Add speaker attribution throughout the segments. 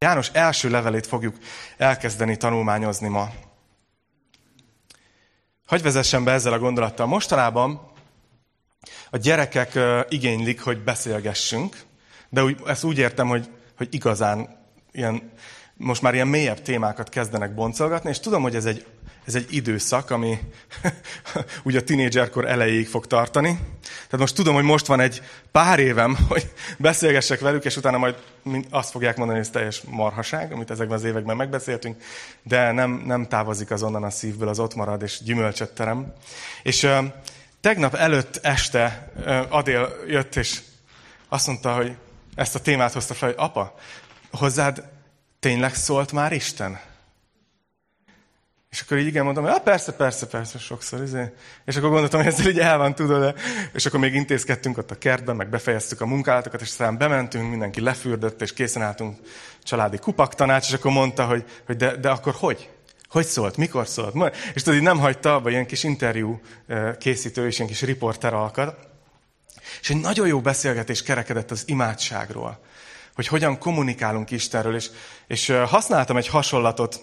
Speaker 1: János első levelét fogjuk elkezdeni tanulmányozni ma. Hogy vezessen be ezzel a gondolattal? Mostanában a gyerekek igénylik, hogy beszélgessünk, de úgy, ezt úgy értem, hogy, hogy igazán ilyen, most már ilyen mélyebb témákat kezdenek boncolgatni, és tudom, hogy ez egy, ez egy időszak, ami ugye a tinédzserkor elejéig fog tartani. Tehát most tudom, hogy most van egy pár évem, hogy beszélgessek velük, és utána majd azt fogják mondani, hogy ez teljes marhaság, amit ezekben az években megbeszéltünk, de nem, nem távozik azonnan a szívből, az ott marad, és gyümölcsöt terem. És tegnap előtt este uh, Adél jött, és azt mondta, hogy ezt a témát hozta fel, hogy apa, hozzád tényleg szólt már Isten? És akkor így igen mondtam, hogy ah, persze, persze, persze, sokszor. Izé. És akkor gondoltam, hogy ezzel így el van, tudod. De... És akkor még intézkedtünk ott a kertben, meg befejeztük a munkálatokat, és aztán bementünk, mindenki lefürdött, és készen álltunk családi kupaktanács, és akkor mondta, hogy, hogy de, de akkor hogy? Hogy szólt? Mikor szólt? És tudod, nem hagyta abba, ilyen kis interjú készítő és ilyen kis riporter alkat. És egy nagyon jó beszélgetés kerekedett az imádságról, hogy hogyan kommunikálunk Istenről, és, és használtam egy hasonlatot,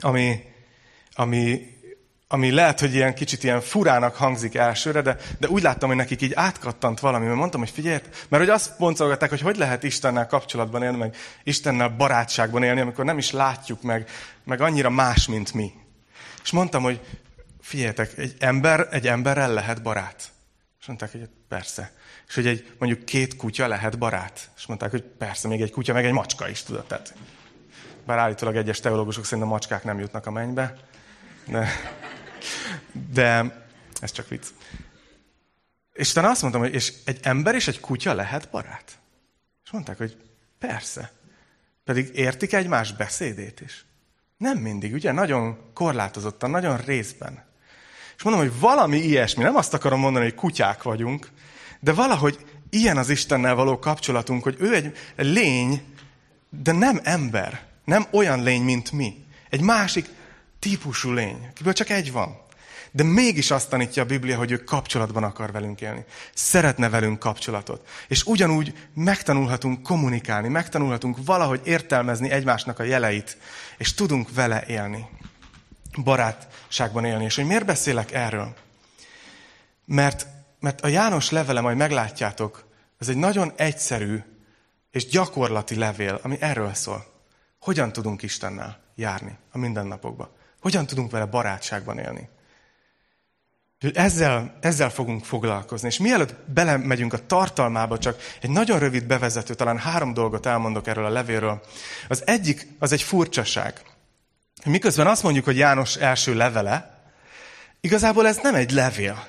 Speaker 1: ami, ami, ami lehet, hogy ilyen kicsit ilyen furának hangzik elsőre, de, de úgy láttam, hogy nekik így átkattant valami, mert mondtam, hogy figyelj, mert hogy azt boncolgatták, hogy hogy lehet Istennel kapcsolatban élni, meg Istennel barátságban élni, amikor nem is látjuk meg, meg annyira más, mint mi. És mondtam, hogy figyeljetek, egy ember, egy emberrel lehet barát. És mondták, hogy persze. És hogy egy, mondjuk két kutya lehet barát. És mondták, hogy persze, még egy kutya, meg egy macska is, tudod. Tehát, bár állítólag egyes teológusok szerint a macskák nem jutnak a mennybe. De, de ez csak vicc. És utána azt mondtam, hogy és egy ember és egy kutya lehet barát? És mondták, hogy persze. Pedig értik egymás beszédét is. Nem mindig, ugye? Nagyon korlátozottan, nagyon részben. És mondom, hogy valami ilyesmi, nem azt akarom mondani, hogy kutyák vagyunk, de valahogy ilyen az Istennel való kapcsolatunk, hogy ő egy lény, de nem ember. Nem olyan lény, mint mi. Egy másik típusú lény, akiből csak egy van. De mégis azt tanítja a Biblia, hogy ő kapcsolatban akar velünk élni. Szeretne velünk kapcsolatot. És ugyanúgy megtanulhatunk kommunikálni, megtanulhatunk valahogy értelmezni egymásnak a jeleit, és tudunk vele élni. Barátságban élni. És hogy miért beszélek erről? Mert, mert a János levele, majd meglátjátok, ez egy nagyon egyszerű és gyakorlati levél, ami erről szól. Hogyan tudunk Istennel járni a mindennapokban? Hogyan tudunk vele barátságban élni? Ezzel, ezzel fogunk foglalkozni. És mielőtt belemegyünk a tartalmába, csak egy nagyon rövid bevezető, talán három dolgot elmondok erről a levélről. Az egyik, az egy furcsaság. Miközben azt mondjuk, hogy János első levele, igazából ez nem egy levél.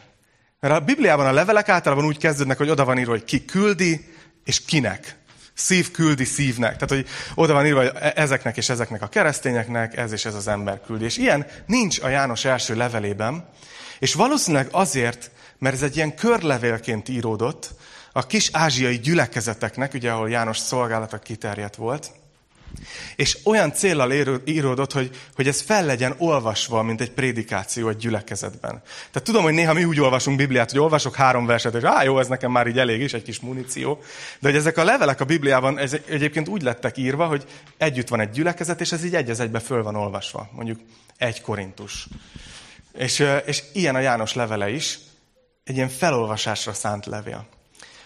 Speaker 1: Mert a Bibliában a levelek általában úgy kezdődnek, hogy oda van írva, hogy ki küldi, és kinek. Szív küldi szívnek. Tehát, hogy oda van írva, hogy e- ezeknek és ezeknek a keresztényeknek, ez és ez az ember küldi. És ilyen nincs a János első levelében, és valószínűleg azért, mert ez egy ilyen körlevélként íródott a kis ázsiai gyülekezeteknek, ugye ahol János szolgálata kiterjedt volt, és olyan célral íródott, hogy, hogy ez fel legyen olvasva, mint egy prédikáció egy gyülekezetben. Tehát tudom, hogy néha mi úgy olvasunk Bibliát, hogy olvasok három verset, és á, jó, ez nekem már így elég is, egy kis muníció. De hogy ezek a levelek a Bibliában ez egyébként úgy lettek írva, hogy együtt van egy gyülekezet, és ez így egy egybe föl van olvasva. Mondjuk egy korintus. És, és ilyen a János levele is, egy ilyen felolvasásra szánt levél.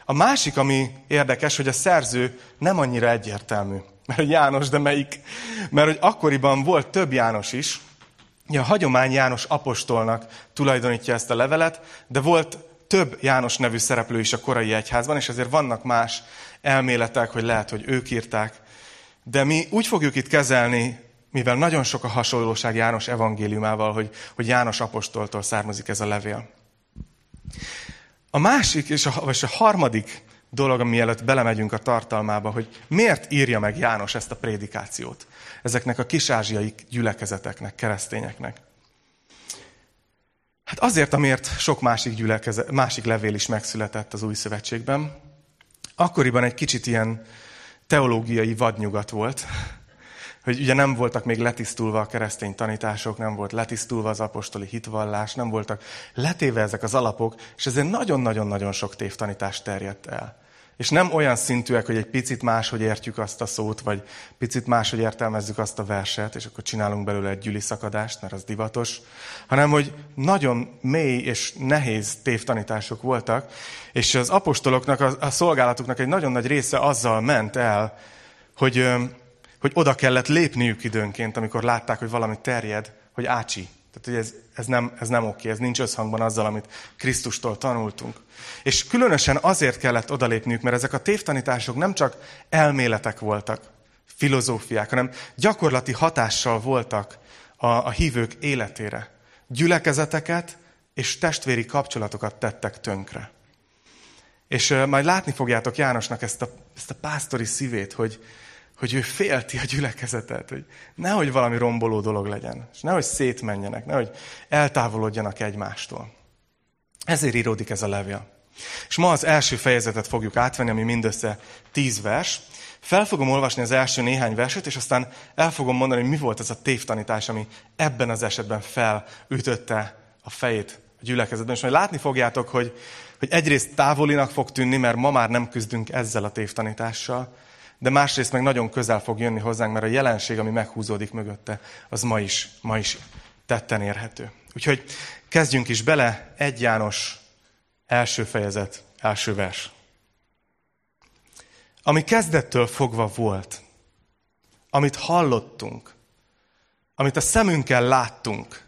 Speaker 1: A másik, ami érdekes, hogy a szerző nem annyira egyértelmű. Mert hogy János, de melyik? Mert hogy akkoriban volt több János is. A hagyomány János apostolnak tulajdonítja ezt a levelet, de volt több János nevű szereplő is a korai egyházban, és ezért vannak más elméletek, hogy lehet, hogy ők írták. De mi úgy fogjuk itt kezelni, mivel nagyon sok a hasonlóság János evangéliumával, hogy, hogy János apostoltól származik ez a levél. A másik és a, és a harmadik dolog, mielőtt belemegyünk a tartalmába, hogy miért írja meg János ezt a prédikációt ezeknek a kisázsiai gyülekezeteknek, keresztényeknek. Hát azért, amiért sok másik, gyülekeze, másik levél is megszületett az új szövetségben. Akkoriban egy kicsit ilyen teológiai vadnyugat volt, hogy ugye nem voltak még letisztulva a keresztény tanítások, nem volt letisztulva az apostoli hitvallás, nem voltak letéve ezek az alapok, és ezért nagyon-nagyon-nagyon sok tévtanítás terjedt el. És nem olyan szintűek, hogy egy picit máshogy értjük azt a szót, vagy picit máshogy értelmezzük azt a verset, és akkor csinálunk belőle egy gyüli szakadást, mert az divatos, hanem hogy nagyon mély és nehéz tévtanítások voltak, és az apostoloknak, a, szolgálatuknak egy nagyon nagy része azzal ment el, hogy, hogy oda kellett lépniük időnként, amikor látták, hogy valami terjed, hogy ácsi, tehát, hogy ez, ez, nem, ez nem oké, ez nincs összhangban azzal, amit Krisztustól tanultunk. És különösen azért kellett odalépniük, mert ezek a tévtanítások nem csak elméletek voltak, filozófiák, hanem gyakorlati hatással voltak a, a hívők életére. Gyülekezeteket és testvéri kapcsolatokat tettek tönkre. És majd látni fogjátok Jánosnak ezt a, ezt a pásztori szívét, hogy, hogy ő félti a gyülekezetet, hogy nehogy valami romboló dolog legyen, és nehogy szétmenjenek, nehogy eltávolodjanak egymástól. Ezért íródik ez a levél. És ma az első fejezetet fogjuk átvenni, ami mindössze tíz vers. Fel fogom olvasni az első néhány verset, és aztán el fogom mondani, hogy mi volt ez a tévtanítás, ami ebben az esetben felütötte a fejét a gyülekezetben. És majd látni fogjátok, hogy, hogy egyrészt távolinak fog tűnni, mert ma már nem küzdünk ezzel a tévtanítással, de másrészt meg nagyon közel fog jönni hozzánk, mert a jelenség, ami meghúzódik mögötte, az ma is, ma is tetten érhető. Úgyhogy kezdjünk is bele, egy János első fejezet, első vers. Ami kezdettől fogva volt, amit hallottunk, amit a szemünkkel láttunk,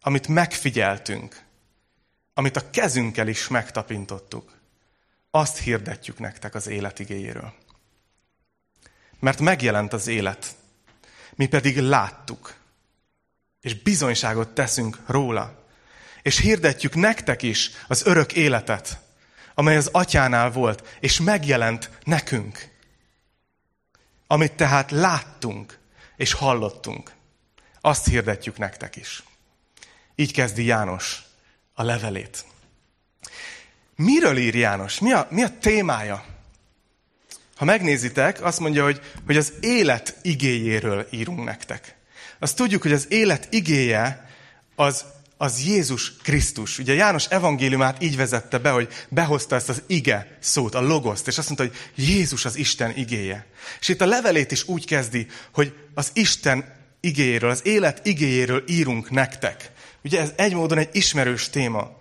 Speaker 1: amit megfigyeltünk, amit a kezünkkel is megtapintottuk, azt hirdetjük nektek az életigéjéről. Mert megjelent az élet. Mi pedig láttuk. És bizonyságot teszünk róla. És hirdetjük nektek is az örök életet, amely az atyánál volt, és megjelent nekünk. Amit tehát láttunk és hallottunk, azt hirdetjük nektek is. Így kezdi János a levelét. Miről ír János? Mi a, mi a témája? Ha megnézitek, azt mondja, hogy, hogy az élet igéjéről írunk nektek. Azt tudjuk, hogy az élet igéje az, az Jézus Krisztus. Ugye János evangéliumát így vezette be, hogy behozta ezt az ige szót, a logoszt, és azt mondta, hogy Jézus az Isten igéje. És itt a levelét is úgy kezdi, hogy az Isten igéjéről, az élet igéjéről írunk nektek. Ugye ez egy módon egy ismerős téma.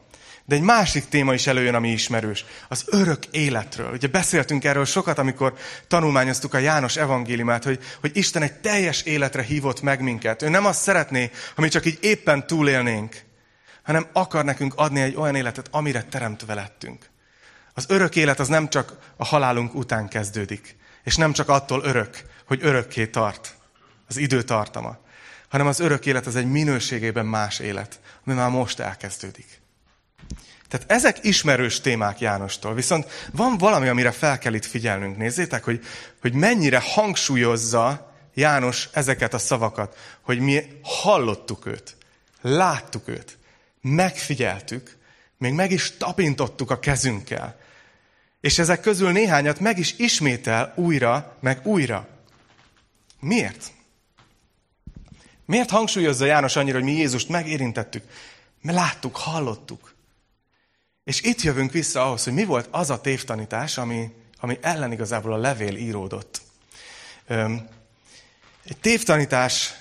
Speaker 1: De egy másik téma is előjön, ami ismerős. Az örök életről. Ugye beszéltünk erről sokat, amikor tanulmányoztuk a János evangéliumát, hogy, hogy Isten egy teljes életre hívott meg minket. Ő nem azt szeretné, ha mi csak így éppen túlélnénk, hanem akar nekünk adni egy olyan életet, amire teremtve lettünk. Az örök élet az nem csak a halálunk után kezdődik, és nem csak attól örök, hogy örökké tart az időtartama, hanem az örök élet az egy minőségében más élet, ami már most elkezdődik. Tehát ezek ismerős témák Jánostól, viszont van valami, amire fel kell itt figyelnünk. Nézzétek, hogy, hogy mennyire hangsúlyozza János ezeket a szavakat, hogy mi hallottuk őt, láttuk őt, megfigyeltük, még meg is tapintottuk a kezünkkel. És ezek közül néhányat meg is ismétel újra, meg újra. Miért? Miért hangsúlyozza János annyira, hogy mi Jézust megérintettük? Mert láttuk, hallottuk. És itt jövünk vissza ahhoz, hogy mi volt az a tévtanítás, ami, ami ellen igazából a levél íródott. Egy tévtanítás,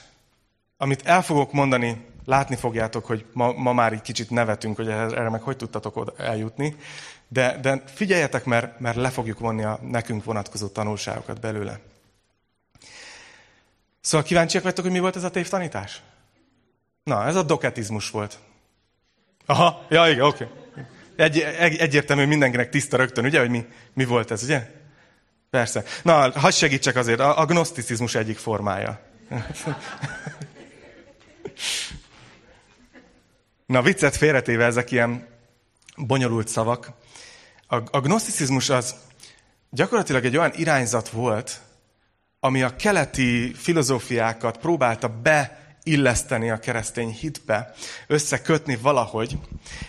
Speaker 1: amit el fogok mondani, látni fogjátok, hogy ma, ma már egy kicsit nevetünk, hogy erre meg hogy tudtatok oda eljutni, de, de figyeljetek, mert, mert le fogjuk vonni a nekünk vonatkozó tanulságokat belőle. Szóval kíváncsiak vagytok, hogy mi volt ez a tévtanítás? Na, ez a doketizmus volt. Aha, ja igen, oké. Okay. Egy, egy, egyértelmű, mindenkinek tiszta rögtön, ugye, hogy mi, mi volt ez, ugye? Persze. Na, hadd segítsek azért, a, a egyik formája. Na, viccet félretéve ezek ilyen bonyolult szavak. A, a az gyakorlatilag egy olyan irányzat volt, ami a keleti filozófiákat próbálta beilleszteni a keresztény hitbe, összekötni valahogy,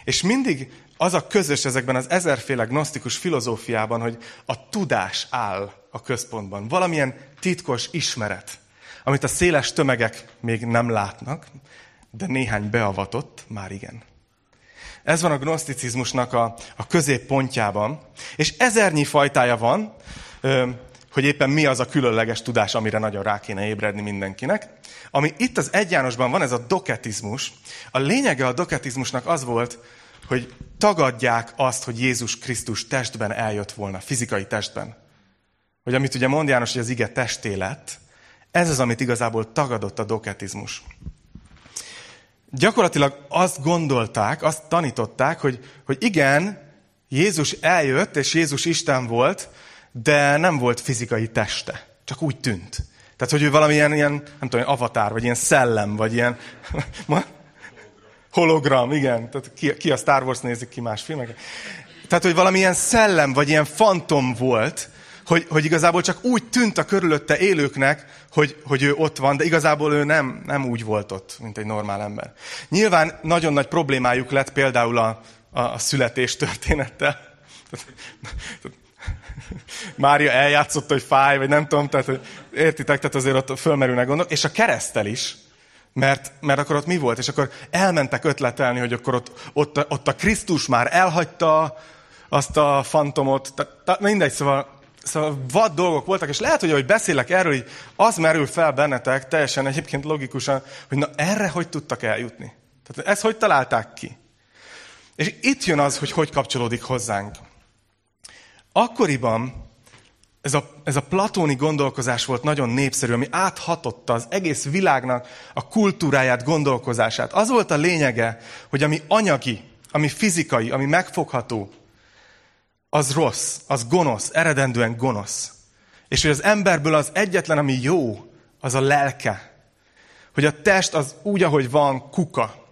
Speaker 1: és mindig az a közös ezekben az ezerféle gnosztikus filozófiában, hogy a tudás áll a központban. Valamilyen titkos ismeret, amit a széles tömegek még nem látnak, de néhány beavatott már igen. Ez van a gnoszticizmusnak a, a középpontjában. És ezernyi fajtája van, hogy éppen mi az a különleges tudás, amire nagyon rá kéne ébredni mindenkinek. Ami itt az egyjánosban van, ez a doketizmus. A lényege a doketizmusnak az volt, hogy tagadják azt, hogy Jézus Krisztus testben eljött volna, fizikai testben. Hogy amit ugye mond János, hogy az ige testé lett, ez az, amit igazából tagadott a doketizmus. Gyakorlatilag azt gondolták, azt tanították, hogy, hogy igen, Jézus eljött, és Jézus Isten volt, de nem volt fizikai teste. Csak úgy tűnt. Tehát, hogy ő valamilyen ilyen, nem tudom, avatár, vagy ilyen szellem, vagy ilyen hologram, igen. Tehát ki, ki a Star Wars nézik ki más filmeket. Tehát, hogy valamilyen szellem, vagy ilyen fantom volt, hogy, hogy igazából csak úgy tűnt a körülötte élőknek, hogy, hogy ő ott van, de igazából ő nem, nem úgy volt ott, mint egy normál ember. Nyilván nagyon nagy problémájuk lett például a, a, a születés történettel. Mária eljátszott, hogy fáj, vagy nem tudom, tehát értitek, tehát azért ott fölmerülnek gondok, és a keresztel is, mert, mert akkor ott mi volt? És akkor elmentek ötletelni, hogy akkor ott, ott, ott a Krisztus már elhagyta azt a fantomot, tehát, tehát mindegy, szóval Szóval vad dolgok voltak, és lehet, hogy ahogy beszélek erről, így az merül fel bennetek, teljesen egyébként logikusan, hogy na erre hogy tudtak eljutni? Tehát ezt hogy találták ki? És itt jön az, hogy hogy kapcsolódik hozzánk. Akkoriban ez a, ez a platóni gondolkozás volt nagyon népszerű, ami áthatotta az egész világnak a kultúráját, gondolkozását. Az volt a lényege, hogy ami anyagi, ami fizikai, ami megfogható, az rossz, az gonosz, eredendően gonosz. És hogy az emberből az egyetlen, ami jó, az a lelke. Hogy a test az úgy, ahogy van, kuka.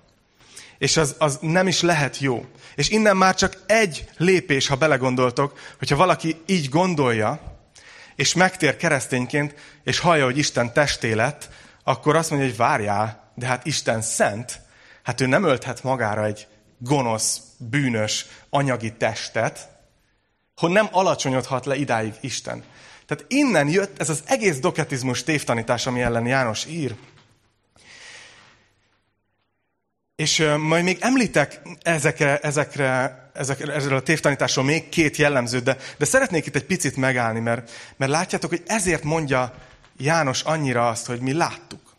Speaker 1: És az, az nem is lehet jó. És innen már csak egy lépés, ha belegondoltok, hogyha valaki így gondolja, és megtér keresztényként, és hallja, hogy Isten testé lett, akkor azt mondja, hogy várjál, de hát Isten szent, hát ő nem ölthet magára egy gonosz, bűnös, anyagi testet, hogy nem alacsonyodhat le idáig Isten. Tehát innen jött ez az egész doketizmus tévtanítás, ami ellen János ír. És majd még említek ezekre, ezekre, ezekre, ezekre a tévtanításról még két jellemzőt, de, de szeretnék itt egy picit megállni, mert, mert látjátok, hogy ezért mondja János annyira azt, hogy mi láttuk,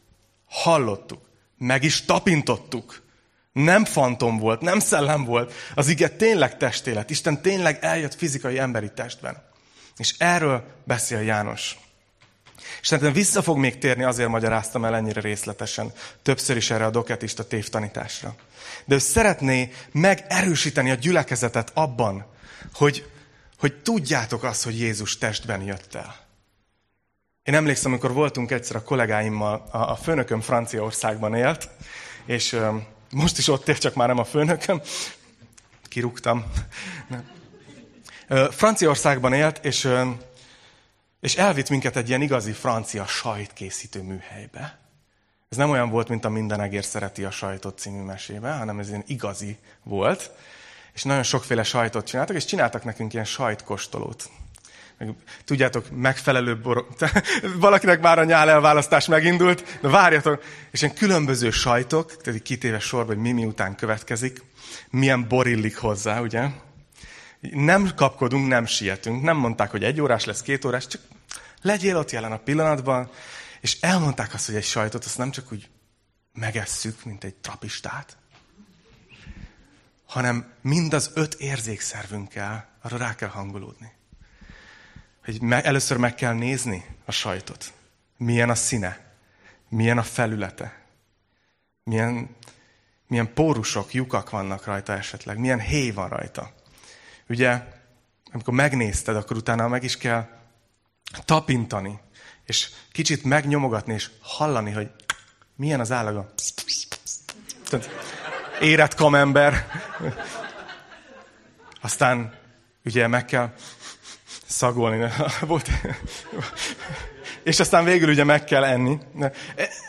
Speaker 1: hallottuk, meg is tapintottuk. Nem fantom volt, nem szellem volt. Az ige tényleg testélet. Isten tényleg eljött fizikai emberi testben. És erről beszél János. És szerintem vissza fog még térni, azért magyaráztam el ennyire részletesen, többször is erre a doketista tévtanításra. De ő szeretné megerősíteni a gyülekezetet abban, hogy, hogy tudjátok azt, hogy Jézus testben jött el. Én emlékszem, amikor voltunk egyszer a kollégáimmal, a, a főnököm Franciaországban élt, és most is ott ér, csak már nem a főnököm. Kirúgtam. Franciaországban élt, és, és elvitt minket egy ilyen igazi francia sajtkészítő műhelybe. Ez nem olyan volt, mint a Mindenegér szereti a sajtot című mesébe, hanem ez ilyen igazi volt. És nagyon sokféle sajtot csináltak, és csináltak nekünk ilyen sajtkostolót meg, tudjátok, megfelelő bor... Valakinek már a nyál elválasztás megindult, de várjatok, és ilyen különböző sajtok, tehát kitéve sorba, hogy mi miután következik, milyen bor illik hozzá, ugye? Nem kapkodunk, nem sietünk, nem mondták, hogy egy órás lesz, két órás, csak legyél ott jelen a pillanatban, és elmondták azt, hogy egy sajtot, azt nem csak úgy megesszük, mint egy trapistát, hanem mind az öt érzékszervünkkel arra rá kell hangolódni hogy me, először meg kell nézni a sajtot. Milyen a színe, milyen a felülete, milyen, milyen pórusok, lyukak vannak rajta esetleg, milyen héj van rajta. Ugye, amikor megnézted, akkor utána meg is kell tapintani, és kicsit megnyomogatni, és hallani, hogy milyen az állaga. Érett kamember. Aztán ugye meg kell szagolni. Volt. És aztán végül ugye meg kell enni.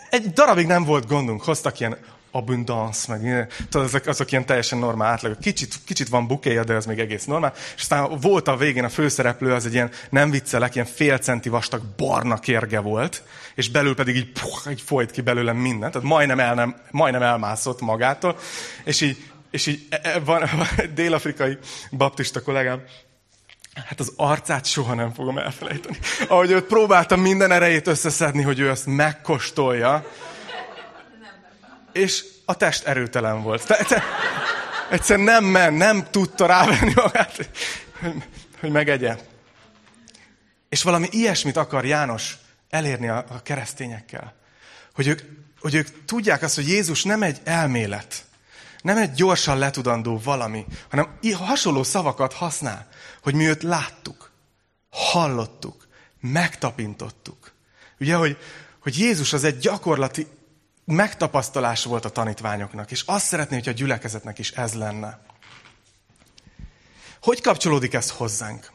Speaker 1: Egy darabig nem volt gondunk, hoztak ilyen abundance, meg tudod, azok, azok ilyen teljesen normál átlagok. Kicsit, kicsit van bukéja, de az még egész normál. És aztán volt a végén a főszereplő, az egy ilyen, nem viccelek, ilyen fél centi vastag barna kérge volt, és belül pedig így, puh, így folyt ki belőlem mindent, tehát majdnem, el nem, majdnem elmászott magától, és így és így e, e, van, van egy dél-afrikai baptista kollégám, hát az arcát soha nem fogom elfelejteni. Ahogy őt próbáltam minden erejét összeszedni, hogy ő azt megkóstolja, és a test erőtelen volt. Tehát egyszerűen nem ment, nem tudta rávenni magát, hogy, hogy megegye. És valami ilyesmit akar János elérni a, a keresztényekkel. Hogy ők, hogy ők tudják azt, hogy Jézus nem egy elmélet, nem egy gyorsan letudandó valami, hanem hasonló szavakat használ, hogy mi őt láttuk, hallottuk, megtapintottuk. Ugye, hogy, hogy Jézus az egy gyakorlati megtapasztalás volt a tanítványoknak, és azt szeretné, hogy a gyülekezetnek is ez lenne. Hogy kapcsolódik ez hozzánk?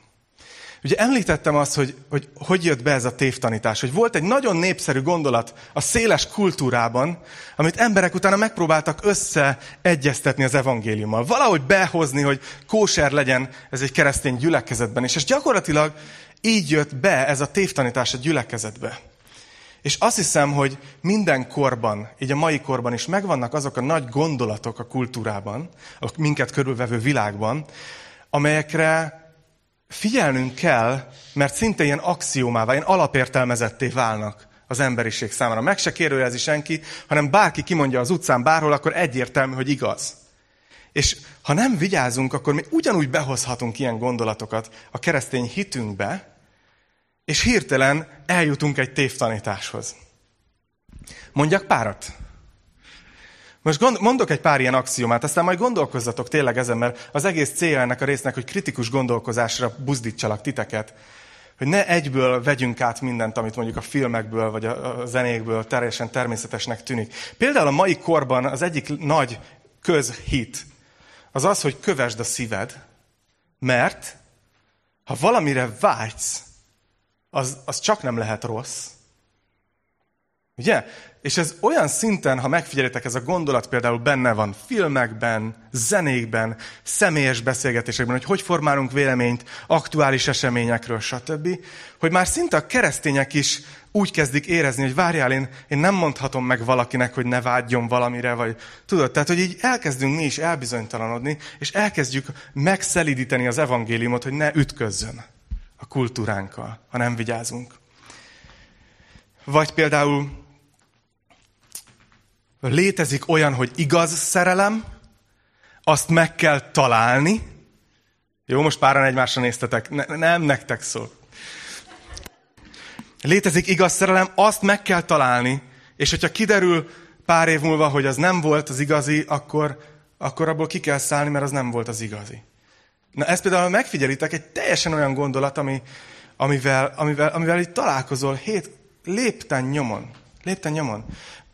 Speaker 1: Ugye említettem azt, hogy, hogy hogy jött be ez a tévtanítás, hogy volt egy nagyon népszerű gondolat a széles kultúrában, amit emberek utána megpróbáltak összeegyeztetni az evangéliummal. Valahogy behozni, hogy kóser legyen ez egy keresztény gyülekezetben is. És gyakorlatilag így jött be ez a tévtanítás a gyülekezetbe. És azt hiszem, hogy minden korban, így a mai korban is megvannak azok a nagy gondolatok a kultúrában, a minket körülvevő világban, amelyekre figyelnünk kell, mert szinte ilyen axiómává, ilyen alapértelmezetté válnak az emberiség számára. Meg se kérdőjelezi senki, hanem bárki kimondja az utcán bárhol, akkor egyértelmű, hogy igaz. És ha nem vigyázunk, akkor mi ugyanúgy behozhatunk ilyen gondolatokat a keresztény hitünkbe, és hirtelen eljutunk egy tévtanításhoz. Mondjak párat? Most gond, mondok egy pár ilyen axiomát, aztán majd gondolkozzatok tényleg ezen, mert az egész célja ennek a résznek, hogy kritikus gondolkozásra buzdítsalak titeket. Hogy ne egyből vegyünk át mindent, amit mondjuk a filmekből vagy a, zenékből teljesen természetesnek tűnik. Például a mai korban az egyik nagy közhit az az, hogy kövesd a szíved, mert ha valamire vágysz, az, az csak nem lehet rossz. Ugye? És ez olyan szinten, ha megfigyelitek, ez a gondolat például benne van filmekben, zenékben, személyes beszélgetésekben, hogy hogy formálunk véleményt aktuális eseményekről, stb., hogy már szinte a keresztények is úgy kezdik érezni, hogy várjál, én, én nem mondhatom meg valakinek, hogy ne vágyjon valamire, vagy tudod, tehát, hogy így elkezdünk mi is elbizonytalanodni, és elkezdjük megszelidíteni az evangéliumot, hogy ne ütközzön a kultúránkkal, ha nem vigyázunk. Vagy például létezik olyan, hogy igaz szerelem, azt meg kell találni. Jó, most páran egymásra néztetek. Ne, nem nektek szól. Létezik igaz szerelem, azt meg kell találni, és hogyha kiderül pár év múlva, hogy az nem volt az igazi, akkor, akkor abból ki kell szállni, mert az nem volt az igazi. Na ezt például megfigyelitek, egy teljesen olyan gondolat, ami, amivel, amivel, amivel itt találkozol hét lépten nyomon. Lépten nyomon.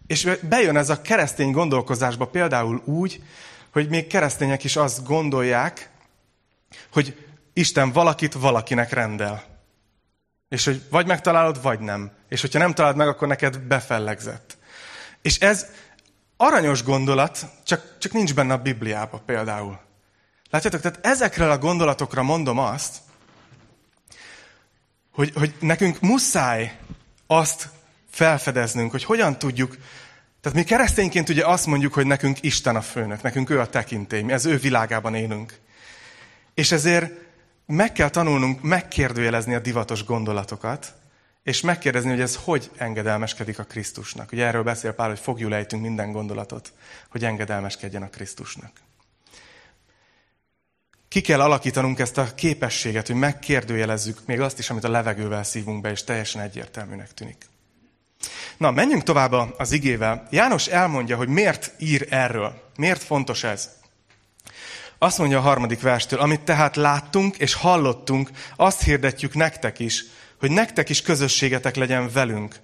Speaker 1: És bejön ez a keresztény gondolkozásba például úgy, hogy még keresztények is azt gondolják, hogy Isten valakit valakinek rendel. És hogy vagy megtalálod, vagy nem. És hogyha nem találod meg, akkor neked befellegzett. És ez aranyos gondolat, csak, csak nincs benne a Bibliában például. Látjátok, tehát ezekre a gondolatokra mondom azt, hogy, hogy nekünk muszáj azt felfedeznünk, hogy hogyan tudjuk, tehát mi keresztényként ugye azt mondjuk, hogy nekünk Isten a főnök, nekünk ő a tekintély, mi az ő világában élünk. És ezért meg kell tanulnunk megkérdőjelezni a divatos gondolatokat, és megkérdezni, hogy ez hogy engedelmeskedik a Krisztusnak. Ugye erről beszél Pál, hogy fogjul ejtünk minden gondolatot, hogy engedelmeskedjen a Krisztusnak. Ki kell alakítanunk ezt a képességet, hogy megkérdőjelezzük még azt is, amit a levegővel szívunk be, és teljesen egyértelműnek tűnik. Na, menjünk tovább az igével. János elmondja, hogy miért ír erről. Miért fontos ez? Azt mondja a harmadik verstől, amit tehát láttunk és hallottunk, azt hirdetjük nektek is, hogy nektek is közösségetek legyen velünk.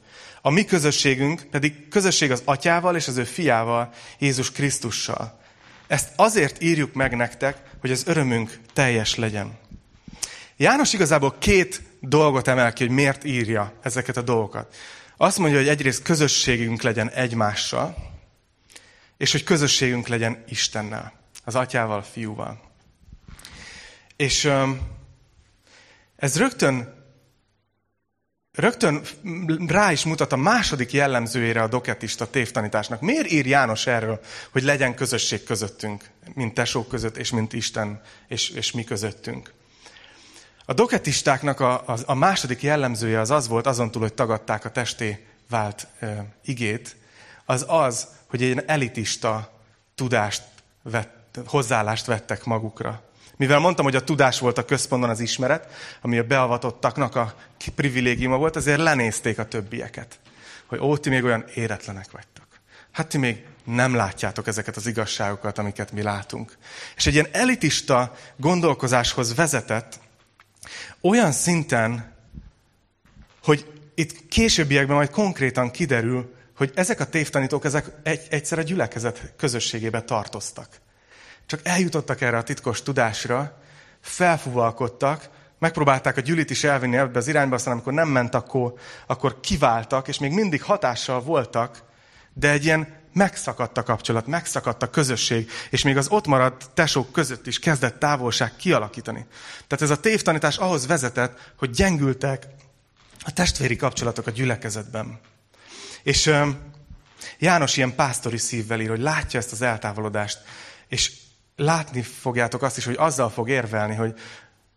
Speaker 1: A mi közösségünk pedig közösség az atyával és az ő fiával, Jézus Krisztussal. Ezt azért írjuk meg nektek, hogy az örömünk teljes legyen. János igazából két dolgot emel ki, hogy miért írja ezeket a dolgokat. Azt mondja, hogy egyrészt közösségünk legyen egymással, és hogy közösségünk legyen Istennel, az atyával, fiúval. És ez rögtön rögtön rá is mutat a második jellemzőjére a doketista tévtanításnak. Miért ír János erről, hogy legyen közösség közöttünk, mint tesók között, és mint Isten, és, és mi közöttünk? A doketistáknak a, a, a második jellemzője az az volt, azon túl, hogy tagadták a testé vált e, igét, az az, hogy egy elitista tudást vett, hozzáállást vettek magukra. Mivel mondtam, hogy a tudás volt a központban az ismeret, ami a beavatottaknak a privilégiuma volt, ezért lenézték a többieket. Hogy ó, ti még olyan éretlenek vagytok. Hát ti még nem látjátok ezeket az igazságokat, amiket mi látunk. És egy ilyen elitista gondolkozáshoz vezetett olyan szinten, hogy itt későbbiekben majd konkrétan kiderül, hogy ezek a tévtanítók ezek egy, egyszer a gyülekezet közösségébe tartoztak. Csak eljutottak erre a titkos tudásra, felfúvalkodtak, megpróbálták a gyűlit is elvinni ebbe az irányba, aztán amikor nem ment, akkor, akkor kiváltak, és még mindig hatással voltak, de egy ilyen megszakadt a kapcsolat, megszakadt a közösség, és még az ott maradt tesók között is kezdett távolság kialakítani. Tehát ez a tévtanítás ahhoz vezetett, hogy gyengültek a testvéri kapcsolatok a gyülekezetben. És János ilyen pásztori szívvel ír, hogy látja ezt az eltávolodást, és látni fogjátok azt is, hogy azzal fog érvelni, hogy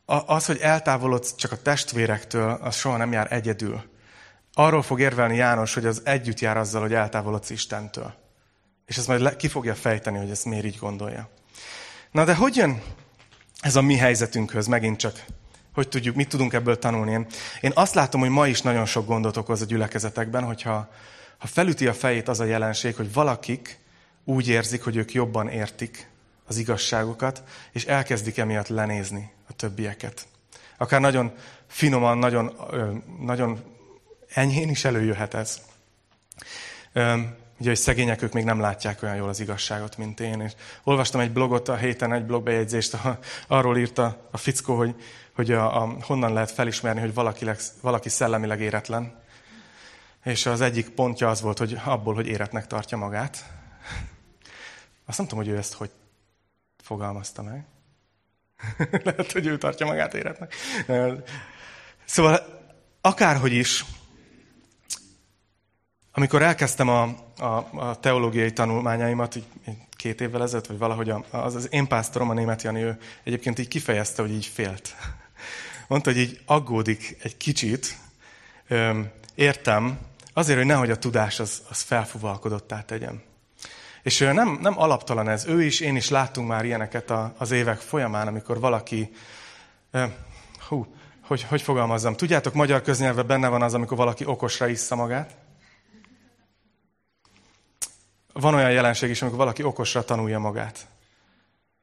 Speaker 1: az, hogy eltávolodsz csak a testvérektől, az soha nem jár egyedül. Arról fog érvelni János, hogy az együtt jár azzal, hogy eltávolodsz Istentől. És ezt majd ki fogja fejteni, hogy ezt miért így gondolja. Na de hogy jön ez a mi helyzetünkhöz megint csak? Hogy tudjuk, mit tudunk ebből tanulni? Én, én azt látom, hogy ma is nagyon sok gondot okoz a gyülekezetekben, hogyha ha felüti a fejét az a jelenség, hogy valakik úgy érzik, hogy ők jobban értik az igazságokat, és elkezdik emiatt lenézni a többieket. Akár nagyon finoman, nagyon, nagyon enyhén is előjöhet ez. Ugye, hogy szegények ők még nem látják olyan jól az igazságot, mint én. És olvastam egy blogot a héten, egy blogbejegyzést, arról írta a fickó, hogy, hogy a, a, honnan lehet felismerni, hogy valaki, valaki szellemileg éretlen. És az egyik pontja az volt, hogy abból, hogy éretnek tartja magát. Azt nem tudom, hogy ő ezt hogy fogalmazta meg. Lehet, hogy ő tartja magát éretnek. Szóval akárhogy is, amikor elkezdtem a, a, a teológiai tanulmányaimat, így két évvel ezelőtt, vagy valahogy az, az én pásztorom, a német Jani, ő egyébként így kifejezte, hogy így félt. Mondta, hogy így aggódik egy kicsit. Értem, azért, hogy nehogy a tudás az, az felfuvalkodottá tegyem. És nem, nem alaptalan ez. Ő is, én is láttunk már ilyeneket az évek folyamán, amikor valaki, hú, hogy, hogy fogalmazzam, tudjátok, magyar köznyelvben benne van az, amikor valaki okosra issza magát. Van olyan jelenség is, amikor valaki okosra tanulja magát.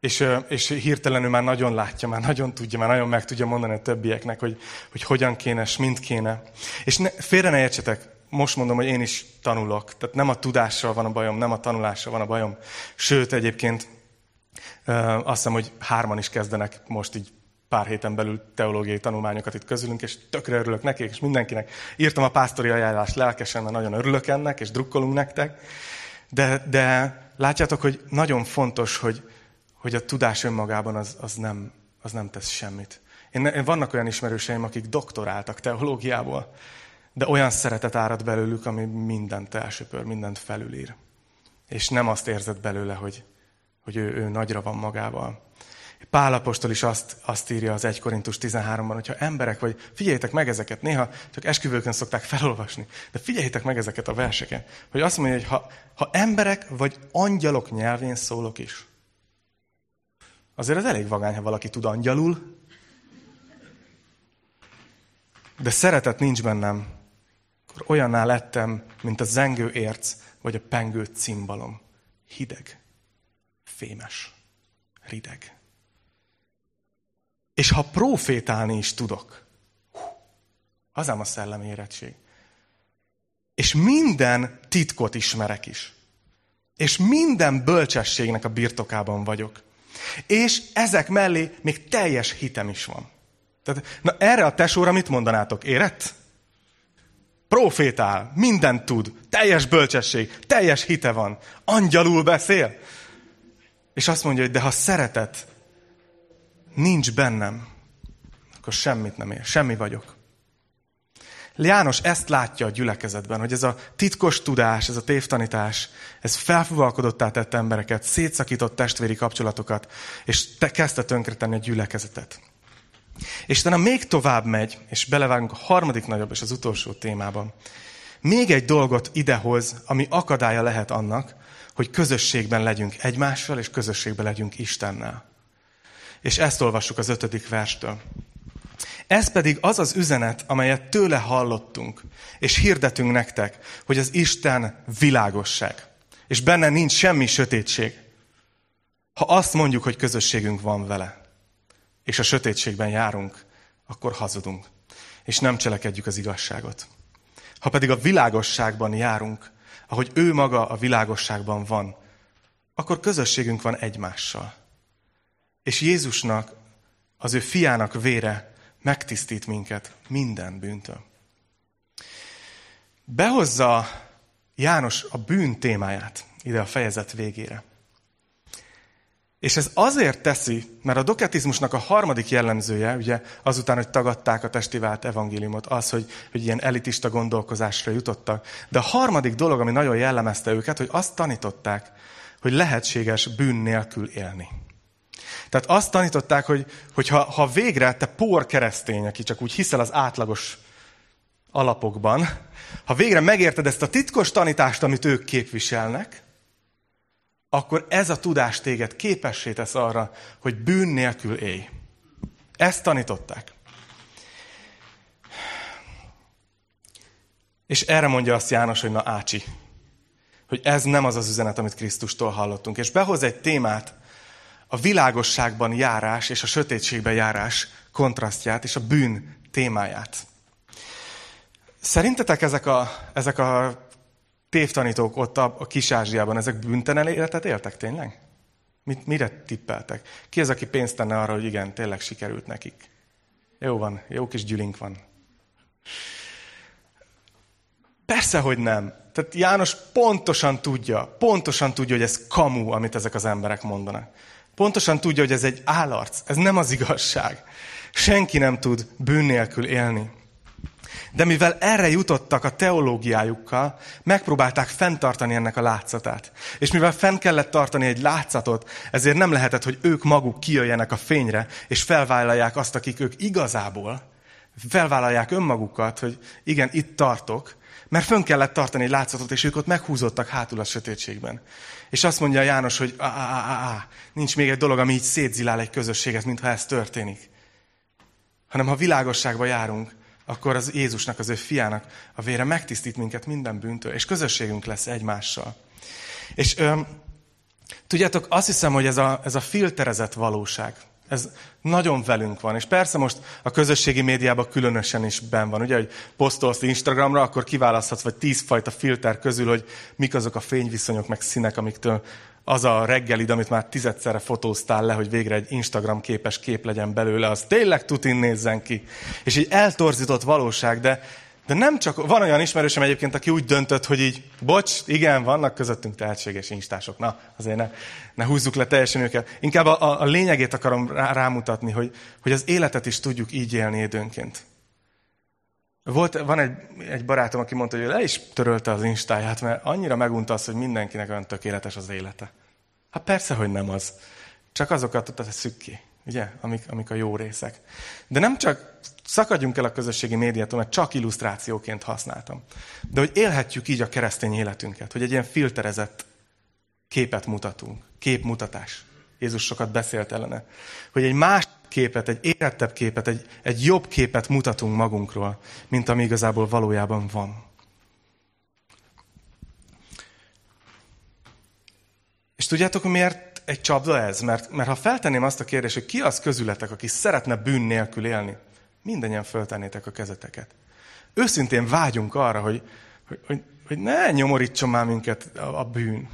Speaker 1: És, és hirtelenül már nagyon látja, már nagyon tudja, már nagyon meg tudja mondani a többieknek, hogy, hogy hogyan kéne, és mint kéne. És ne, félre ne értsetek, most mondom, hogy én is tanulok. Tehát nem a tudással van a bajom, nem a tanulással van a bajom. Sőt, egyébként azt hiszem, hogy hárman is kezdenek most így pár héten belül teológiai tanulmányokat itt közülünk, és tökre örülök nekik, és mindenkinek. Írtam a pásztori ajánlást lelkesen, mert nagyon örülök ennek, és drukkolunk nektek. De, de látjátok, hogy nagyon fontos, hogy, hogy a tudás önmagában az, az, nem, az nem tesz semmit. Én, vannak olyan ismerőseim, akik doktoráltak teológiából, de olyan szeretet árad belőlük, ami mindent elsöpör, mindent felülír. És nem azt érzed belőle, hogy, hogy ő, ő nagyra van magával. Pálapostól is azt, azt írja az 1 Korintus 13-ban, hogyha emberek vagy, figyeljétek meg ezeket, néha csak esküvőkön szokták felolvasni, de figyeljétek meg ezeket a verseket, hogy azt mondja, hogy ha, ha emberek vagy angyalok nyelvén szólok is, azért az elég vagány, ha valaki tud angyalul, de szeretet nincs bennem, akkor olyanná lettem, mint a zengő érc, vagy a pengő cimbalom. Hideg, fémes, rideg. És ha profétálni is tudok, az ám a szellemi érettség. És minden titkot ismerek is. És minden bölcsességnek a birtokában vagyok. És ezek mellé még teljes hitem is van. Tehát, na erre a tesóra mit mondanátok? Érett? Profétál, mindent tud, teljes bölcsesség, teljes hite van, angyalul beszél. És azt mondja, hogy de ha szeretet nincs bennem, akkor semmit nem ér, semmi vagyok. János ezt látja a gyülekezetben, hogy ez a titkos tudás, ez a tévtanítás, ez felfuvalkodottá tett embereket, szétszakított testvéri kapcsolatokat, és te kezdte tönkretenni a gyülekezetet. És utána még tovább megy, és belevágunk a harmadik nagyobb és az utolsó témában. Még egy dolgot idehoz, ami akadálya lehet annak, hogy közösségben legyünk egymással, és közösségben legyünk Istennel. És ezt olvassuk az ötödik verstől. Ez pedig az az üzenet, amelyet tőle hallottunk, és hirdetünk nektek, hogy az Isten világosság, és benne nincs semmi sötétség. Ha azt mondjuk, hogy közösségünk van vele, és a sötétségben járunk, akkor hazudunk, és nem cselekedjük az igazságot. Ha pedig a világosságban járunk, ahogy ő maga a világosságban van, akkor közösségünk van egymással. És Jézusnak, az ő fiának vére megtisztít minket minden bűntől. Behozza János a bűn témáját ide a fejezet végére. És ez azért teszi, mert a doketizmusnak a harmadik jellemzője, ugye azután, hogy tagadták a testivált evangéliumot, az, hogy, hogy ilyen elitista gondolkozásra jutottak. De a harmadik dolog, ami nagyon jellemezte őket, hogy azt tanították, hogy lehetséges bűn nélkül élni. Tehát azt tanították, hogy, hogy ha, ha végre te por keresztény, aki csak úgy hiszel az átlagos alapokban, ha végre megérted ezt a titkos tanítást, amit ők képviselnek, akkor ez a tudás téged képessé tesz arra, hogy bűn nélkül élj. Ezt tanították. És erre mondja azt János, hogy na ácsi, hogy ez nem az az üzenet, amit Krisztustól hallottunk. És behoz egy témát, a világosságban járás és a sötétségben járás kontrasztját és a bűn témáját. Szerintetek ezek a, ezek a tévtanítók ott a, a Kis-Ázsiában, ezek büntenen életet éltek tényleg? Mit, mire tippeltek? Ki az, aki pénzt tenne arra, hogy igen, tényleg sikerült nekik? Jó van, jó kis gyülink van. Persze, hogy nem. Tehát János pontosan tudja, pontosan tudja, hogy ez kamu, amit ezek az emberek mondanak. Pontosan tudja, hogy ez egy állarc, ez nem az igazság. Senki nem tud bűn nélkül élni. De mivel erre jutottak a teológiájukkal, megpróbálták fenntartani ennek a látszatát. És mivel fenn kellett tartani egy látszatot, ezért nem lehetett, hogy ők maguk kijöjjenek a fényre, és felvállalják azt, akik ők igazából, felvállalják önmagukat, hogy igen, itt tartok, mert fönn kellett tartani egy látszatot, és ők ott meghúzottak hátul a sötétségben. És azt mondja János, hogy á, á, á, á, nincs még egy dolog, ami így szétzilál egy közösséget, mintha ez történik. Hanem ha világosságba járunk, akkor az Jézusnak, az ő fiának a vére megtisztít minket minden bűntől, és közösségünk lesz egymással. És ö, tudjátok, azt hiszem, hogy ez a, ez a filterezett valóság, ez nagyon velünk van. És persze most a közösségi médiában különösen is ben van. Ugye, hogy posztolsz Instagramra, akkor kiválaszthatsz vagy tízfajta filter közül, hogy mik azok a fényviszonyok, meg színek, amiktől az a reggelid, amit már tizedszerre fotóztál le, hogy végre egy Instagram képes kép legyen belőle, az tényleg tutin nézzen ki. És egy eltorzított valóság, de, de nem csak, van olyan ismerősöm egyébként, aki úgy döntött, hogy így, bocs, igen, vannak közöttünk tehetséges instások, na, azért ne, ne húzzuk le teljesen őket. Inkább a, a lényegét akarom rá, rámutatni, hogy, hogy az életet is tudjuk így élni időnként. Volt, van egy, egy barátom, aki mondta, hogy le is törölte az instáját, mert annyira megunta azt, hogy mindenkinek olyan tökéletes az élete. Hát persze, hogy nem az. Csak azokat tesszük ki, ugye, amik, amik a jó részek. De nem csak szakadjunk el a közösségi médiától, mert csak illusztrációként használtam. De hogy élhetjük így a keresztény életünket, hogy egy ilyen filterezett képet mutatunk, képmutatás. Jézus sokat beszélt ellene. Hogy egy más képet, egy érettebb képet, egy, egy jobb képet mutatunk magunkról, mint ami igazából valójában van. És tudjátok, miért egy csapda ez? Mert, mert ha feltenném azt a kérdést, hogy ki az közületek, aki szeretne bűn nélkül élni, mindennyien föltennétek a kezeteket. Őszintén vágyunk arra, hogy, hogy, hogy, hogy ne nyomorítson már minket a, a bűn.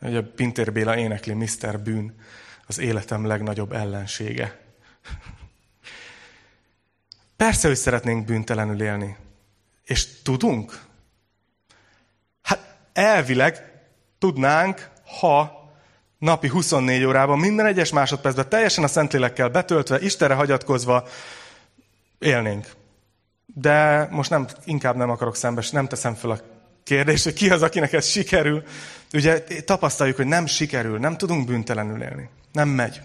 Speaker 1: A Pintér Béla énekli Mr. Bűn, az életem legnagyobb ellensége. Persze, hogy szeretnénk bűntelenül élni. És tudunk? Hát elvileg tudnánk, ha napi 24 órában, minden egyes másodpercben teljesen a Szentlélekkel betöltve, Istenre hagyatkozva élnénk. De most nem, inkább nem akarok szembes, nem teszem fel a kérdést, hogy ki az, akinek ez sikerül. Ugye tapasztaljuk, hogy nem sikerül, nem tudunk bűntelenül élni. Nem megy.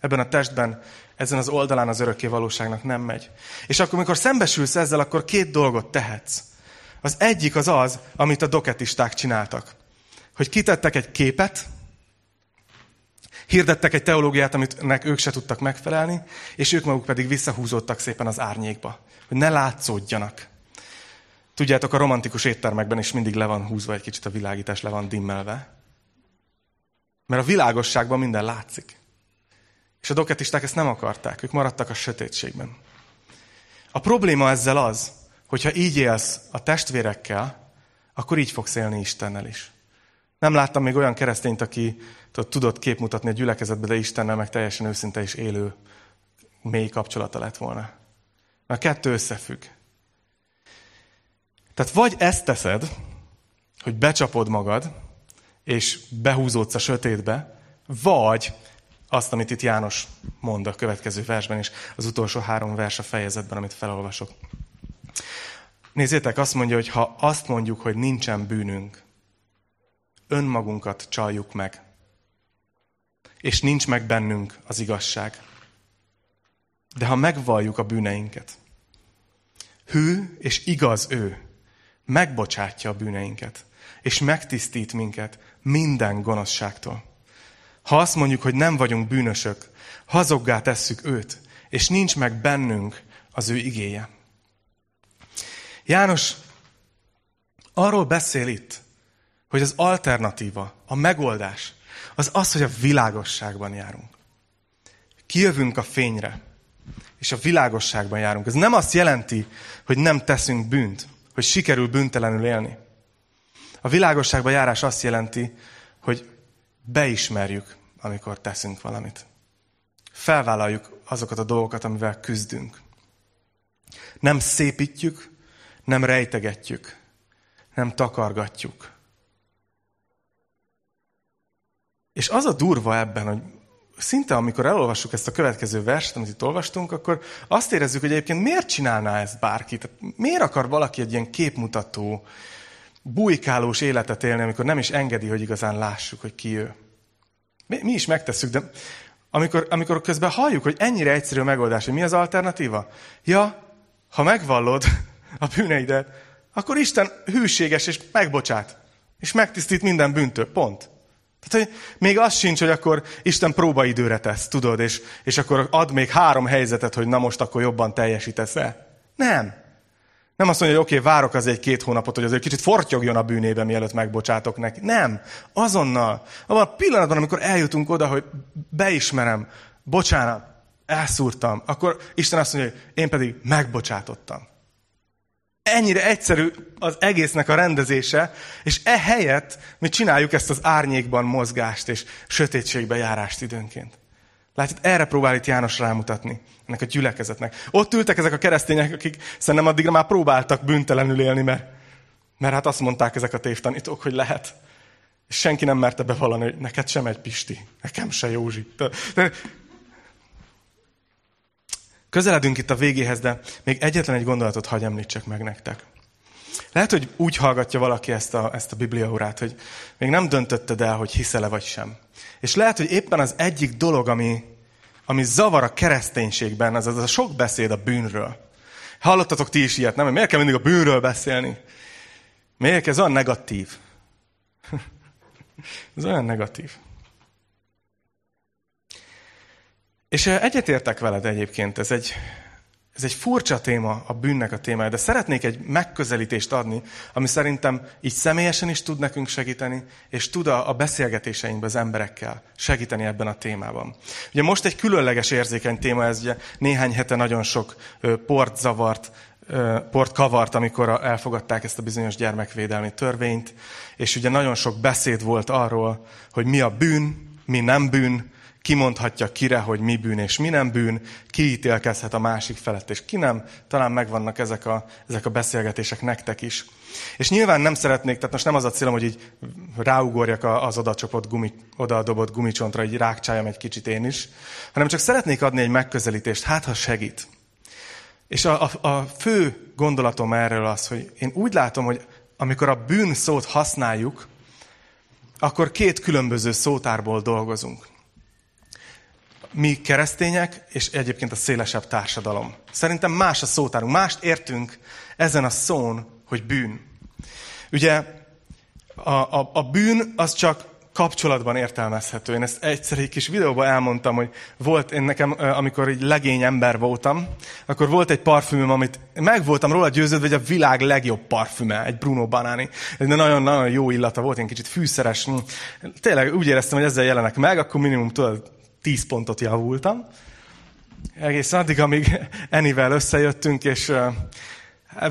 Speaker 1: Ebben a testben, ezen az oldalán az örökké valóságnak nem megy. És akkor, amikor szembesülsz ezzel, akkor két dolgot tehetsz. Az egyik az az, amit a doketisták csináltak. Hogy kitettek egy képet, hirdettek egy teológiát, amit ők se tudtak megfelelni, és ők maguk pedig visszahúzódtak szépen az árnyékba, hogy ne látszódjanak. Tudjátok, a romantikus éttermekben is mindig le van húzva egy kicsit a világítás, le van dimmelve. Mert a világosságban minden látszik. És a doketisták ezt nem akarták, ők maradtak a sötétségben. A probléma ezzel az, hogyha így élsz a testvérekkel, akkor így fogsz élni Istennel is. Nem láttam még olyan keresztényt, aki tudott képmutatni a gyülekezetbe, de Istennel meg teljesen őszinte és élő, mély kapcsolata lett volna. Mert a kettő összefügg. Tehát vagy ezt teszed, hogy becsapod magad, és behúzódsz a sötétbe, vagy azt, amit itt János mond a következő versben is, az utolsó három vers a fejezetben, amit felolvasok. Nézzétek, azt mondja, hogy ha azt mondjuk, hogy nincsen bűnünk, önmagunkat csaljuk meg, és nincs meg bennünk az igazság. De ha megvalljuk a bűneinket, hű és igaz ő, megbocsátja a bűneinket, és megtisztít minket minden gonoszságtól. Ha azt mondjuk, hogy nem vagyunk bűnösök, hazoggá tesszük őt, és nincs meg bennünk az ő igéje. János arról beszél itt, hogy az alternatíva, a megoldás, az az, hogy a világosságban járunk. Kijövünk a fényre, és a világosságban járunk. Ez nem azt jelenti, hogy nem teszünk bűnt, hogy sikerül bűntelenül élni. A világosságban járás azt jelenti, hogy beismerjük, amikor teszünk valamit. Felvállaljuk azokat a dolgokat, amivel küzdünk. Nem szépítjük, nem rejtegetjük, nem takargatjuk. És az a durva ebben, hogy szinte amikor elolvassuk ezt a következő verset, amit itt olvastunk, akkor azt érezzük, hogy egyébként miért csinálná ezt bárki? Tehát miért akar valaki egy ilyen képmutató, bujkálós életet élni, amikor nem is engedi, hogy igazán lássuk, hogy ki ő? Mi, mi is megtesszük, de amikor, amikor közben halljuk, hogy ennyire egyszerű a megoldás, hogy mi az alternatíva? Ja, ha megvallod a bűneidet, akkor Isten hűséges és megbocsát. És megtisztít minden bűntől. Pont. Tehát, hogy még az sincs, hogy akkor Isten próbaidőre tesz, tudod, és, és akkor ad még három helyzetet, hogy na most akkor jobban teljesítesz-e. Nem. Nem azt mondja, hogy oké, okay, várok az egy-két hónapot, hogy azért kicsit fortyogjon a bűnébe, mielőtt megbocsátok neki. Nem. Azonnal. Abban a pillanatban, amikor eljutunk oda, hogy beismerem, bocsánat, elszúrtam, akkor Isten azt mondja, hogy én pedig megbocsátottam. Ennyire egyszerű az egésznek a rendezése, és ehelyett mi csináljuk ezt az árnyékban mozgást és sötétségbe járást időnként. Látod, erre próbál itt János rámutatni, ennek a gyülekezetnek. Ott ültek ezek a keresztények, akik szerintem addigra már próbáltak büntelenül élni, mert, mert hát azt mondták ezek a tévtanítók, hogy lehet. És senki nem merte bevallani, hogy neked sem egy Pisti, nekem se Józsi. Közeledünk itt a végéhez, de még egyetlen egy gondolatot hagy említsek meg nektek. Lehet, hogy úgy hallgatja valaki ezt a, ezt a bibliaórát, hogy még nem döntötted el, hogy hiszel-e vagy sem. És lehet, hogy éppen az egyik dolog, ami, ami zavar a kereszténységben, az az a sok beszéd a bűnről. Hallottatok ti is ilyet, nem? Miért kell mindig a bűnről beszélni? Miért? Ez olyan negatív. ez olyan negatív. És egyetértek veled egyébként, ez egy, ez egy furcsa téma, a bűnnek a témája, de szeretnék egy megközelítést adni, ami szerintem így személyesen is tud nekünk segíteni, és tud a, a beszélgetéseinkben az emberekkel segíteni ebben a témában. Ugye most egy különleges érzékeny téma, ez ugye néhány hete nagyon sok port zavart, port kavart, amikor elfogadták ezt a bizonyos gyermekvédelmi törvényt, és ugye nagyon sok beszéd volt arról, hogy mi a bűn, mi nem bűn, kimondhatja kire, hogy mi bűn és mi nem bűn, ki ítélkezhet a másik felett, és ki nem. Talán megvannak ezek a, ezek a beszélgetések nektek is. És nyilván nem szeretnék, tehát most nem az a célom, hogy így ráugorjak az odacsopott gumi, odaadobott gumicsontra, így rákcsáljam egy kicsit én is, hanem csak szeretnék adni egy megközelítést, hát ha segít. És a, a, a fő gondolatom erről az, hogy én úgy látom, hogy amikor a bűn szót használjuk, akkor két különböző szótárból dolgozunk. Mi keresztények, és egyébként a szélesebb társadalom. Szerintem más a szótárunk, mást értünk ezen a szón, hogy bűn. Ugye a, a, a bűn az csak kapcsolatban értelmezhető. Én ezt egyszer egy kis videóban elmondtam, hogy volt én nekem, amikor egy legény ember voltam, akkor volt egy parfümöm, amit meg voltam róla győződve, hogy a világ legjobb parfüme, egy Bruno Banani. Egy nagyon-nagyon jó illata volt, én kicsit fűszeres. Tényleg úgy éreztem, hogy ezzel jelenek meg, akkor minimum tudod, 10 pontot javultam. Egész addig, amíg Enivel összejöttünk, és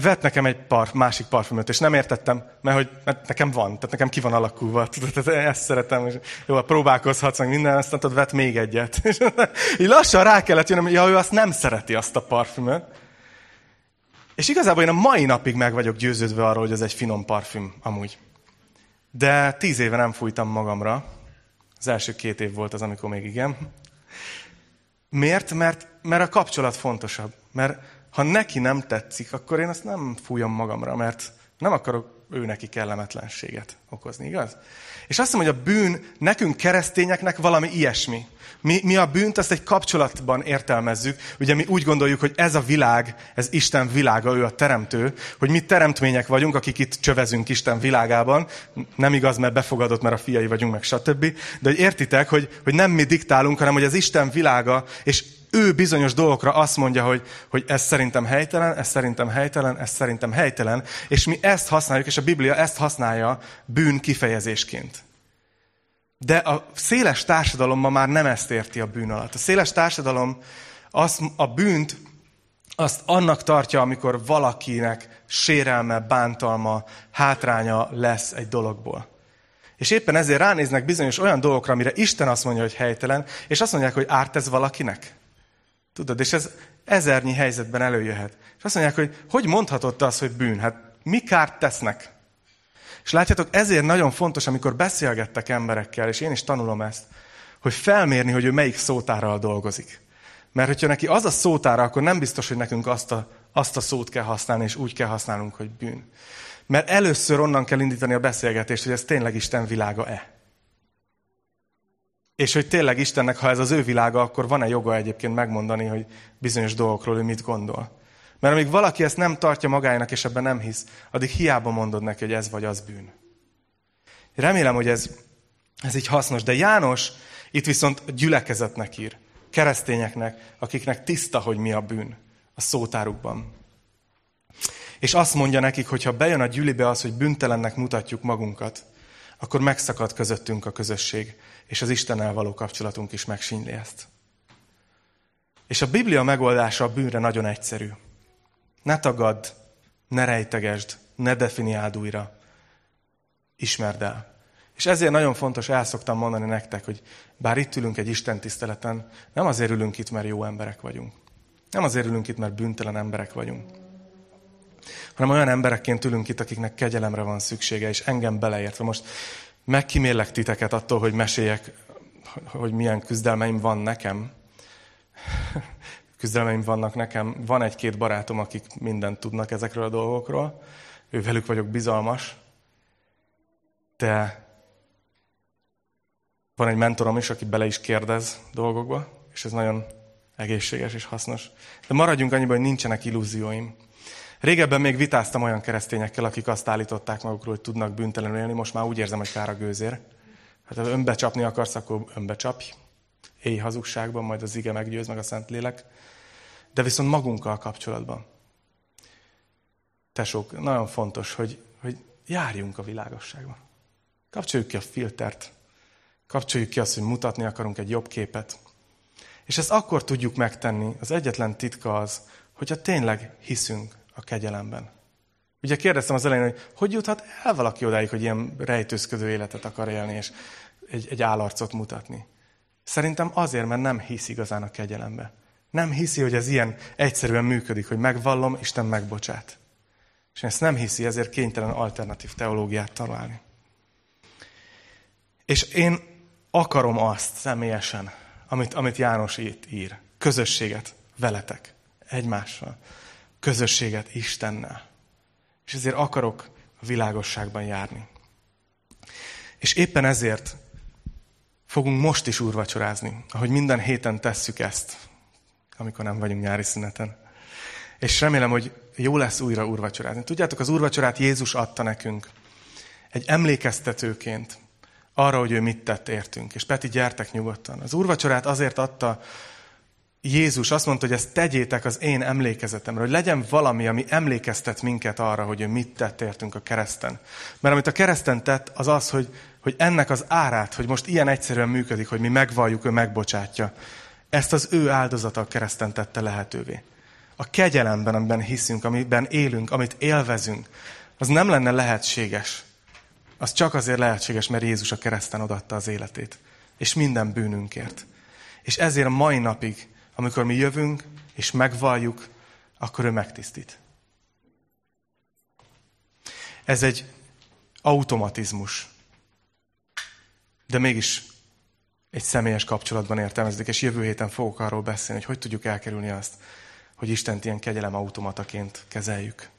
Speaker 1: vett nekem egy par, másik parfümöt, és nem értettem, mert, hogy, mert nekem van, tehát nekem ki van alakulva, tudod, ezt szeretem, és jó, próbálkozhatsz meg minden, aztán tudod, vett még egyet. És így lassan rá kellett jönnöm, ja, ő azt nem szereti, azt a parfümöt. És igazából én a mai napig meg vagyok győződve arról, hogy ez egy finom parfüm amúgy. De tíz éve nem fújtam magamra. Az első két év volt az, amikor még igen. Miért? Mert, mert a kapcsolat fontosabb. Mert ha neki nem tetszik, akkor én azt nem fújom magamra, mert nem akarok ő neki kellemetlenséget okozni, igaz? És azt mondom, hogy a bűn nekünk keresztényeknek valami ilyesmi. Mi, mi a bűnt azt egy kapcsolatban értelmezzük. Ugye mi úgy gondoljuk, hogy ez a világ, ez Isten világa, ő a teremtő, hogy mi teremtmények vagyunk, akik itt csövezünk Isten világában. Nem igaz, mert befogadott, mert a fiai vagyunk, meg stb. De hogy értitek, hogy, hogy nem mi diktálunk, hanem hogy az Isten világa, és ő bizonyos dolgokra azt mondja, hogy, hogy ez szerintem helytelen, ez szerintem helytelen, ez szerintem helytelen, és mi ezt használjuk, és a Biblia ezt használja bűn kifejezésként. De a széles társadalom ma már nem ezt érti a bűn alatt. A széles társadalom azt, a bűnt azt annak tartja, amikor valakinek sérelme, bántalma, hátránya lesz egy dologból. És éppen ezért ránéznek bizonyos olyan dolgokra, amire Isten azt mondja, hogy helytelen, és azt mondják, hogy árt ez valakinek. Tudod, és ez ezernyi helyzetben előjöhet. És azt mondják, hogy hogy mondhatod te azt, hogy bűn? Hát mi kárt tesznek? És látjátok, ezért nagyon fontos, amikor beszélgettek emberekkel, és én is tanulom ezt, hogy felmérni, hogy ő melyik szótárral dolgozik. Mert hogyha neki az a szótára, akkor nem biztos, hogy nekünk azt a, azt a szót kell használni, és úgy kell használnunk, hogy bűn. Mert először onnan kell indítani a beszélgetést, hogy ez tényleg Isten világa-e. És hogy tényleg Istennek, ha ez az ő világa, akkor van-e joga egyébként megmondani, hogy bizonyos dolgokról ő mit gondol. Mert amíg valaki ezt nem tartja magának, és ebben nem hisz, addig hiába mondod neki, hogy ez vagy az bűn. Remélem, hogy ez, ez így hasznos. De János itt viszont gyülekezetnek ír. Keresztényeknek, akiknek tiszta, hogy mi a bűn a szótárukban. És azt mondja nekik, hogy ha bejön a gyülibe az, hogy büntelennek mutatjuk magunkat, akkor megszakad közöttünk a közösség, és az Istennel való kapcsolatunk is megsínli ezt. És a Biblia megoldása a bűnre nagyon egyszerű. Ne tagadd, ne rejtegesd, ne definiáld újra. Ismerd el. És ezért nagyon fontos, el szoktam mondani nektek, hogy bár itt ülünk egy Isten tiszteleten, nem azért ülünk itt, mert jó emberek vagyunk. Nem azért ülünk itt, mert bűntelen emberek vagyunk. Hanem olyan emberekként ülünk itt, akiknek kegyelemre van szüksége, és engem beleértve. Most megkímélek titeket attól, hogy meséljek, hogy milyen küzdelmeim van nekem küzdelmeim vannak nekem. Van egy-két barátom, akik mindent tudnak ezekről a dolgokról. Ő velük vagyok bizalmas. De van egy mentorom is, aki bele is kérdez dolgokba, és ez nagyon egészséges és hasznos. De maradjunk annyiban, hogy nincsenek illúzióim. Régebben még vitáztam olyan keresztényekkel, akik azt állították magukról, hogy tudnak bűntelenül élni, most már úgy érzem, hogy kár a gőzér. Hát ha önbecsapni akarsz, akkor önbecsapj. Élj hazugságban, majd az ige meggyőz, meg a Szentlélek de viszont magunkkal kapcsolatban. Tesók, nagyon fontos, hogy, hogy járjunk a világosságban. Kapcsoljuk ki a filtert, kapcsoljuk ki azt, hogy mutatni akarunk egy jobb képet. És ezt akkor tudjuk megtenni, az egyetlen titka az, hogyha tényleg hiszünk a kegyelemben. Ugye kérdeztem az elején, hogy hogy juthat el valaki odáig, hogy ilyen rejtőzködő életet akar élni, és egy, egy állarcot mutatni. Szerintem azért, mert nem hisz igazán a kegyelembe. Nem hiszi, hogy ez ilyen egyszerűen működik, hogy megvallom, Isten megbocsát. És ezt nem hiszi, ezért kénytelen alternatív teológiát találni. És én akarom azt személyesen, amit, amit János itt ír. Közösséget veletek, egymással. közösséget Istennel. És ezért akarok világosságban járni. És éppen ezért fogunk most is úrvacsorázni, ahogy minden héten tesszük ezt, amikor nem vagyunk nyári szüneten. És remélem, hogy jó lesz újra úrvacsorázni. Tudjátok, az úrvacsorát Jézus adta nekünk egy emlékeztetőként arra, hogy ő mit tett értünk. És Peti, gyertek nyugodtan. Az úrvacsorát azért adta Jézus, azt mondta, hogy ezt tegyétek az én emlékezetemre, hogy legyen valami, ami emlékeztet minket arra, hogy ő mit tett értünk a kereszten. Mert amit a kereszten tett, az az, hogy, hogy ennek az árát, hogy most ilyen egyszerűen működik, hogy mi megvalljuk, ő megbocsátja. Ezt az ő áldozata kereszten tette lehetővé. A kegyelemben, amiben hiszünk, amiben élünk, amit élvezünk, az nem lenne lehetséges. Az csak azért lehetséges, mert Jézus a kereszten odatta az életét. És minden bűnünkért. És ezért a mai napig, amikor mi jövünk, és megvalljuk, akkor ő megtisztít. Ez egy automatizmus. De mégis egy személyes kapcsolatban értelmezik, és jövő héten fogok arról beszélni, hogy hogy tudjuk elkerülni azt, hogy Istent ilyen kegyelem automataként kezeljük.